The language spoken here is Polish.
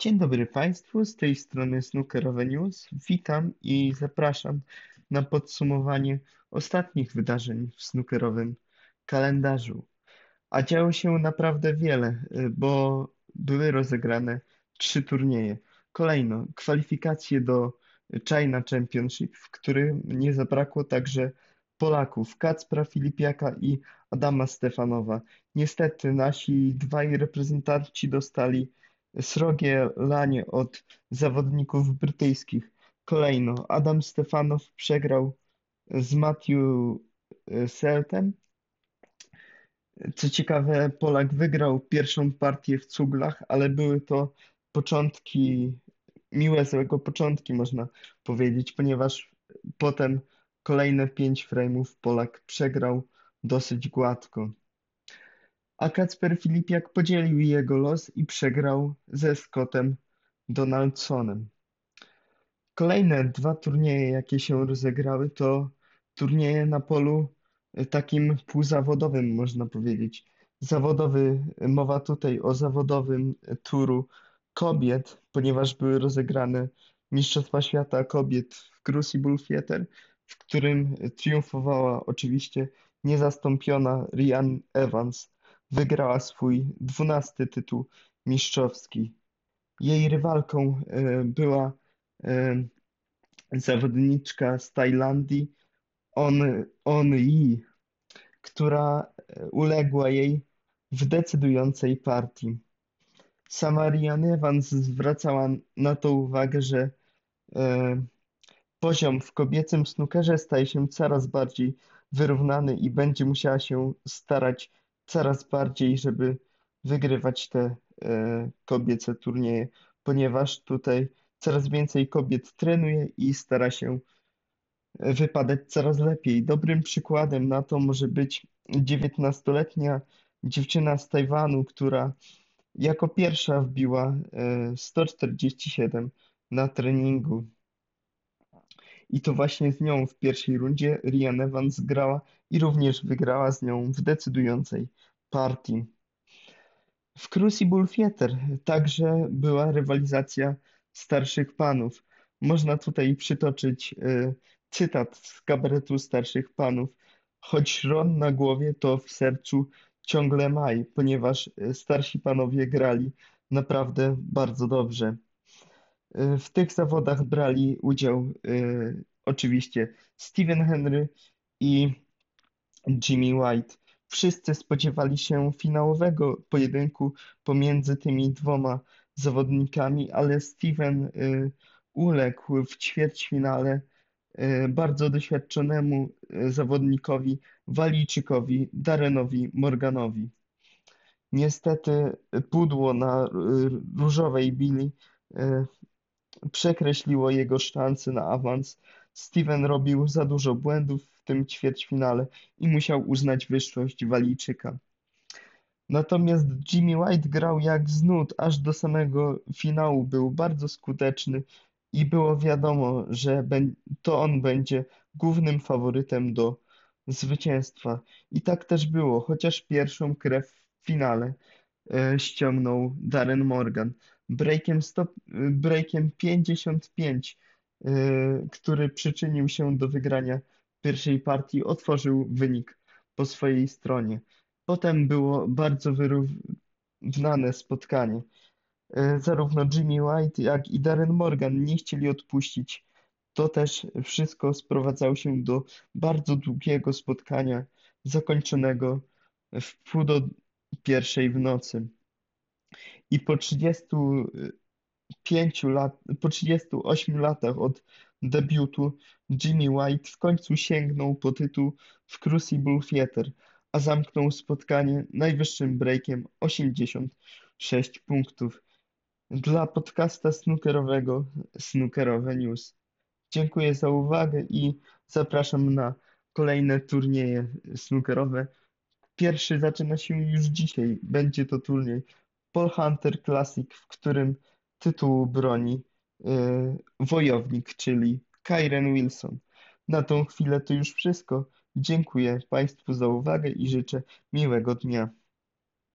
Dzień dobry Państwu, z tej strony Snookerowe News. Witam i zapraszam na podsumowanie ostatnich wydarzeń w snookerowym kalendarzu. A działo się naprawdę wiele, y, bo były rozegrane trzy turnieje. Kolejno kwalifikacje do China Championship, w którym nie zabrakło także Polaków, Kacpra Filipiaka i Adama Stefanowa. Niestety nasi dwaj reprezentanci dostali srogie lanie od zawodników brytyjskich. Kolejno Adam Stefanow przegrał z Matthew e, Seltem. Co ciekawe, Polak wygrał pierwszą partię w cuglach, ale były to początki, miłe, złego początki, można powiedzieć, ponieważ potem kolejne pięć frame'ów Polak przegrał dosyć gładko a Kacper Filipiak podzielił jego los i przegrał ze Scottem Donaldsonem. Kolejne dwa turnieje, jakie się rozegrały, to turnieje na polu e, takim półzawodowym, można powiedzieć. Zawodowy, mowa tutaj o zawodowym turu kobiet, ponieważ były rozegrane Mistrzostwa Świata Kobiet w Crucible Theatre, w którym triumfowała oczywiście niezastąpiona Ryan Evans Wygrała swój dwunasty tytuł mistrzowski. Jej rywalką e, była e, zawodniczka z Tajlandii On, On Yi, która e, uległa jej w decydującej partii. Sama Ryan Evans zwracała na to uwagę, że poziom w kobiecym snookerze staje się coraz bardziej wyrównany i będzie musiała się starać coraz bardziej, żeby wygrywać te e, kobiece turnieje, ponieważ tutaj coraz więcej kobiet trenuje i stara się wypadać coraz lepiej. Dobrym przykładem na to może być 19-letnia dziewczyna z Tajwanu, która jako pierwsza wbiła 147 e, na treningu. I to właśnie z nią w pierwszej rundzie Ryan Evans grała i również wygrała z nią w decydującej partii. W Crucible Theatre także była rywalizacja starszych panów. Można tutaj przytoczyć y, cytat z kabaretu starszych panów. Choć szron na głowie, to w sercu ciągle maj, ponieważ y, starsi panowie grali naprawdę bardzo dobrze. Y, w tych zawodach brali udział oczywiście Steven Henry i Jimmy White. Wszyscy spodziewali się finałowego pojedynku pomiędzy tymi dwoma zawodnikami, ale Steven y, uległ w ćwierćfinale y, bardzo doświadczonemu y, zawodnikowi Walijczykowi Darenowi Morganowi. Niestety pudło na różowej bili przekreśliło jego szanse na awans. Steven robił za dużo błędów w tym ćwierćfinale i musiał uznać wyższość Walijczyka. Natomiast Jimmy White grał jak z nut, aż do samego finału był bardzo skuteczny i było wiadomo, że to on będzie głównym faworytem do zwycięstwa. I tak też było, chociaż pierwszą krew w finale e, ściągnął Darren Morgan. Breakiem, stop, breakiem 55 Y, który przyczynił się do wygrania pierwszej partii, otworzył wynik po swojej stronie. Potem było bardzo wyrównane spotkanie. Y, zarówno Jimmy White, jak i Darren Morgan nie chcieli odpuścić. To też wszystko sprowadzało się do bardzo długiego spotkania, zakończonego w pół do pierwszej w nocy. I po 30 pięciu lat, po 38 latach od debiutu Jimmy White w końcu sięgnął po tytuł w Crucible Theatre, a zamknął spotkanie najwyższym breakiem 86 punktów. Dla podcasta snookerowego Snookerowe News. Dziękuję za uwagę i zapraszam na kolejne turnieje snookerowe. Pierwszy zaczyna się już dzisiaj. Będzie to turniej Paul Hunter Classic, w którym tytułu broni y, wojownik, czyli Kyren Wilson. Na tą chwilę to już wszystko. Dziękuję Państwu za uwagę i życzę miłego dnia.